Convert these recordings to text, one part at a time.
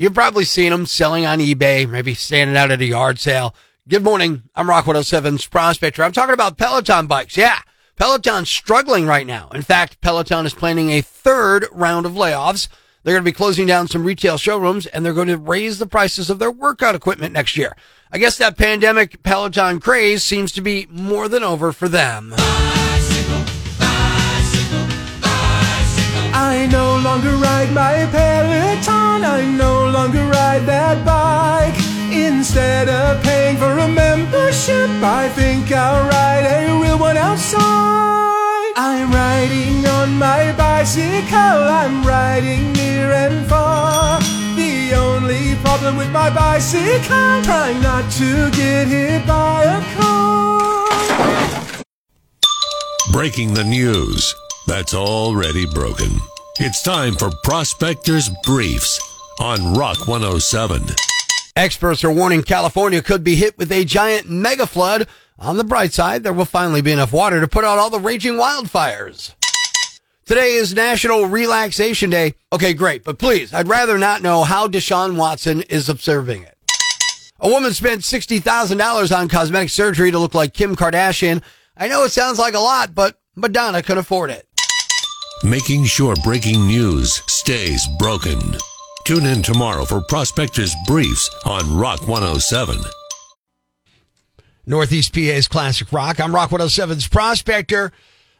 You've probably seen them selling on eBay, maybe standing out at a yard sale. Good morning. I'm Rock 107's Prospector. I'm talking about Peloton bikes. Yeah. Peloton's struggling right now. In fact, Peloton is planning a third round of layoffs. They're going to be closing down some retail showrooms and they're going to raise the prices of their workout equipment next year. I guess that pandemic Peloton craze seems to be more than over for them. I no longer ride my Peloton. I no longer ride that bike. Instead of paying for a membership, I think I'll ride a real one outside. I'm riding on my bicycle. I'm riding near and far. The only problem with my bicycle, trying not to get hit by a car. Breaking the news that's already broken. It's time for Prospectors Briefs on Rock 107. Experts are warning California could be hit with a giant mega flood. On the bright side, there will finally be enough water to put out all the raging wildfires. Today is National Relaxation Day. Okay, great, but please, I'd rather not know how Deshaun Watson is observing it. A woman spent $60,000 on cosmetic surgery to look like Kim Kardashian. I know it sounds like a lot, but Madonna could afford it. Making sure breaking news stays broken. Tune in tomorrow for Prospectors Briefs on Rock 107. Northeast PA's Classic Rock. I'm Rock 107's Prospector.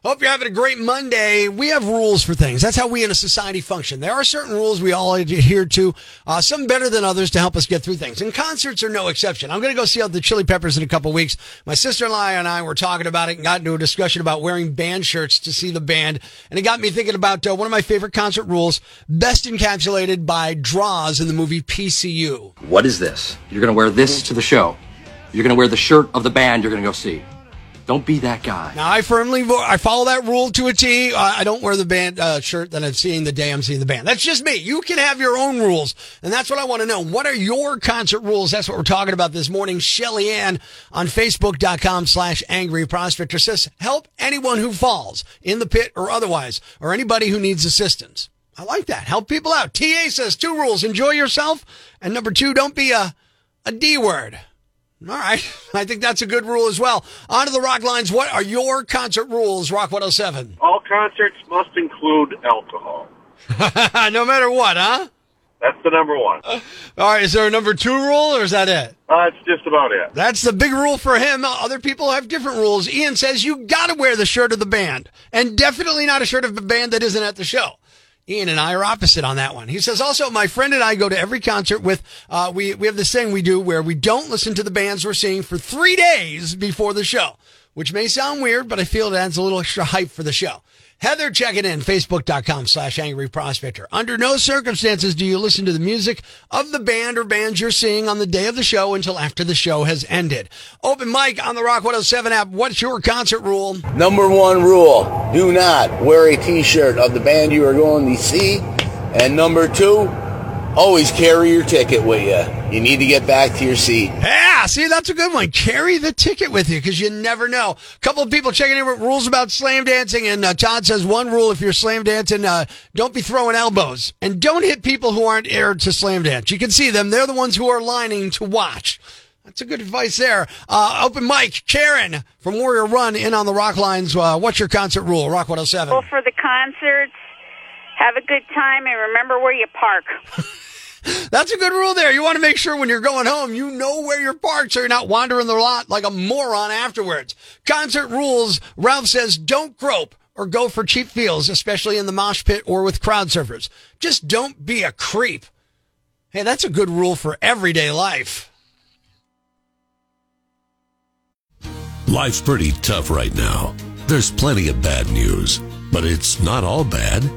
Hope you're having a great Monday. We have rules for things. That's how we in a society function. There are certain rules we all adhere to, uh, some better than others to help us get through things. And concerts are no exception. I'm going to go see out the Chili Peppers in a couple weeks. My sister-in-law and I were talking about it and got into a discussion about wearing band shirts to see the band. And it got me thinking about uh, one of my favorite concert rules, best encapsulated by Droz in the movie PCU. What is this? You're going to wear this to the show. You're going to wear the shirt of the band you're going to go see. Don't be that guy. Now I firmly I follow that rule to a T. Uh, don't wear the band uh, shirt that I'm seeing the day I'm seeing the band. That's just me. You can have your own rules, and that's what I want to know. What are your concert rules? That's what we're talking about this morning. Shelly Ann on Facebook.com/slash Angry Prospector says, "Help anyone who falls in the pit or otherwise, or anybody who needs assistance." I like that. Help people out. TA says two rules: enjoy yourself, and number two, don't be a a D word. All right. I think that's a good rule as well. On to the rock lines. What are your concert rules, Rock 107? All concerts must include alcohol. no matter what, huh? That's the number one. All right. Is there a number two rule or is that it? Uh, just about it. That's the big rule for him. Other people have different rules. Ian says you got to wear the shirt of the band and definitely not a shirt of a band that isn't at the show. Ian and I are opposite on that one. He says also, my friend and I go to every concert with, uh, we, we have this thing we do where we don't listen to the bands we're seeing for three days before the show, which may sound weird, but I feel it adds a little extra hype for the show. Heather checking in, facebook.com slash angry prospector. Under no circumstances do you listen to the music of the band or bands you're seeing on the day of the show until after the show has ended. Open mic on the Rock 107 app. What's your concert rule? Number one rule do not wear a t shirt of the band you are going to see. And number two, always carry your ticket with you. You need to get back to your seat. Yeah, see, that's a good one. Carry the ticket with you because you never know. A couple of people checking in with rules about slam dancing, and uh, Todd says one rule if you're slam dancing, uh, don't be throwing elbows and don't hit people who aren't aired to slam dance. You can see them; they're the ones who are lining to watch. That's a good advice there. Uh, open mic, Karen from Warrior Run in on the Rock Lines. Uh, what's your concert rule? Rock 107. Well, for the concerts, have a good time and remember where you park. That's a good rule there. You want to make sure when you're going home, you know where you're parked so you're not wandering the lot like a moron afterwards. Concert rules. Ralph says don't grope or go for cheap feels, especially in the mosh pit or with crowd surfers. Just don't be a creep. Hey, that's a good rule for everyday life. Life's pretty tough right now. There's plenty of bad news, but it's not all bad.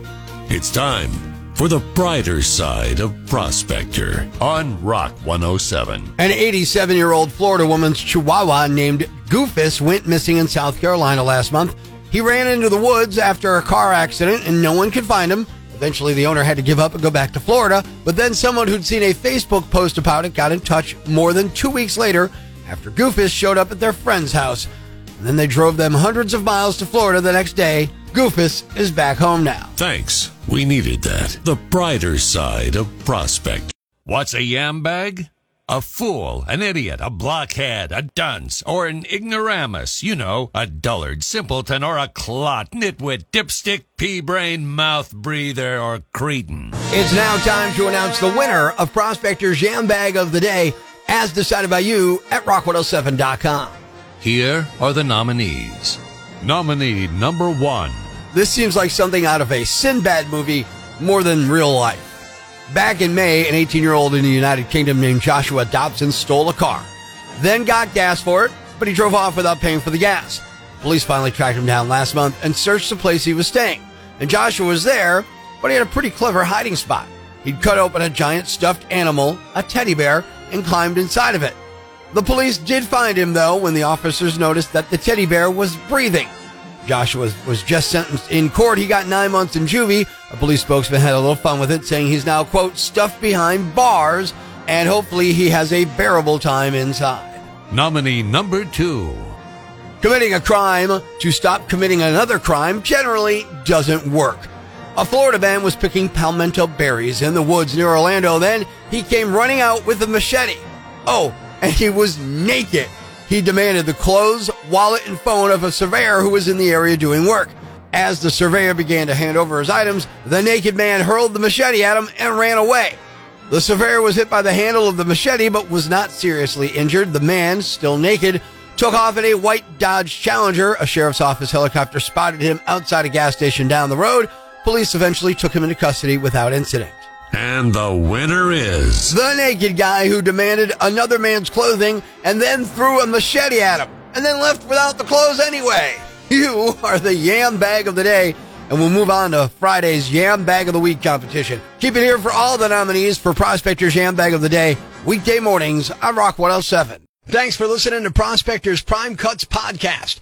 It's time for the brighter side of Prospector on Rock 107. An 87 year old Florida woman's chihuahua named Goofus went missing in South Carolina last month. He ran into the woods after a car accident and no one could find him. Eventually, the owner had to give up and go back to Florida, but then someone who'd seen a Facebook post about it got in touch more than two weeks later after Goofus showed up at their friend's house. And then they drove them hundreds of miles to Florida the next day. Goofus is back home now. Thanks. We needed that. The brighter side of Prospect. What's a yam bag? A fool, an idiot, a blockhead, a dunce, or an ignoramus. You know, a dullard, simpleton, or a clot, nitwit, dipstick, pea-brain, mouth breather, or cretin. It's now time to announce the winner of Prospector's Yam Bag of the Day, as decided by you at rock107.com. Here are the nominees. Nominee number one. This seems like something out of a Sinbad movie more than real life. Back in May, an 18 year old in the United Kingdom named Joshua Dobson stole a car, then got gas for it, but he drove off without paying for the gas. Police finally tracked him down last month and searched the place he was staying. And Joshua was there, but he had a pretty clever hiding spot. He'd cut open a giant stuffed animal, a teddy bear, and climbed inside of it. The police did find him, though, when the officers noticed that the teddy bear was breathing. Joshua was, was just sentenced in court. He got nine months in juvie. A police spokesman had a little fun with it, saying he's now, quote, stuffed behind bars, and hopefully he has a bearable time inside. Nominee number two. Committing a crime to stop committing another crime generally doesn't work. A Florida man was picking palmetto berries in the woods near Orlando. Then he came running out with a machete. Oh, and he was naked. He demanded the clothes, wallet, and phone of a surveyor who was in the area doing work. As the surveyor began to hand over his items, the naked man hurled the machete at him and ran away. The surveyor was hit by the handle of the machete but was not seriously injured. The man, still naked, took off in a white Dodge Challenger. A sheriff's office helicopter spotted him outside a gas station down the road. Police eventually took him into custody without incident. And the winner is. The naked guy who demanded another man's clothing and then threw a machete at him and then left without the clothes anyway. You are the yam bag of the day. And we'll move on to Friday's Yam Bag of the Week competition. Keep it here for all the nominees for Prospector's Yam Bag of the Day, weekday mornings on Rock 107. Thanks for listening to Prospector's Prime Cuts podcast.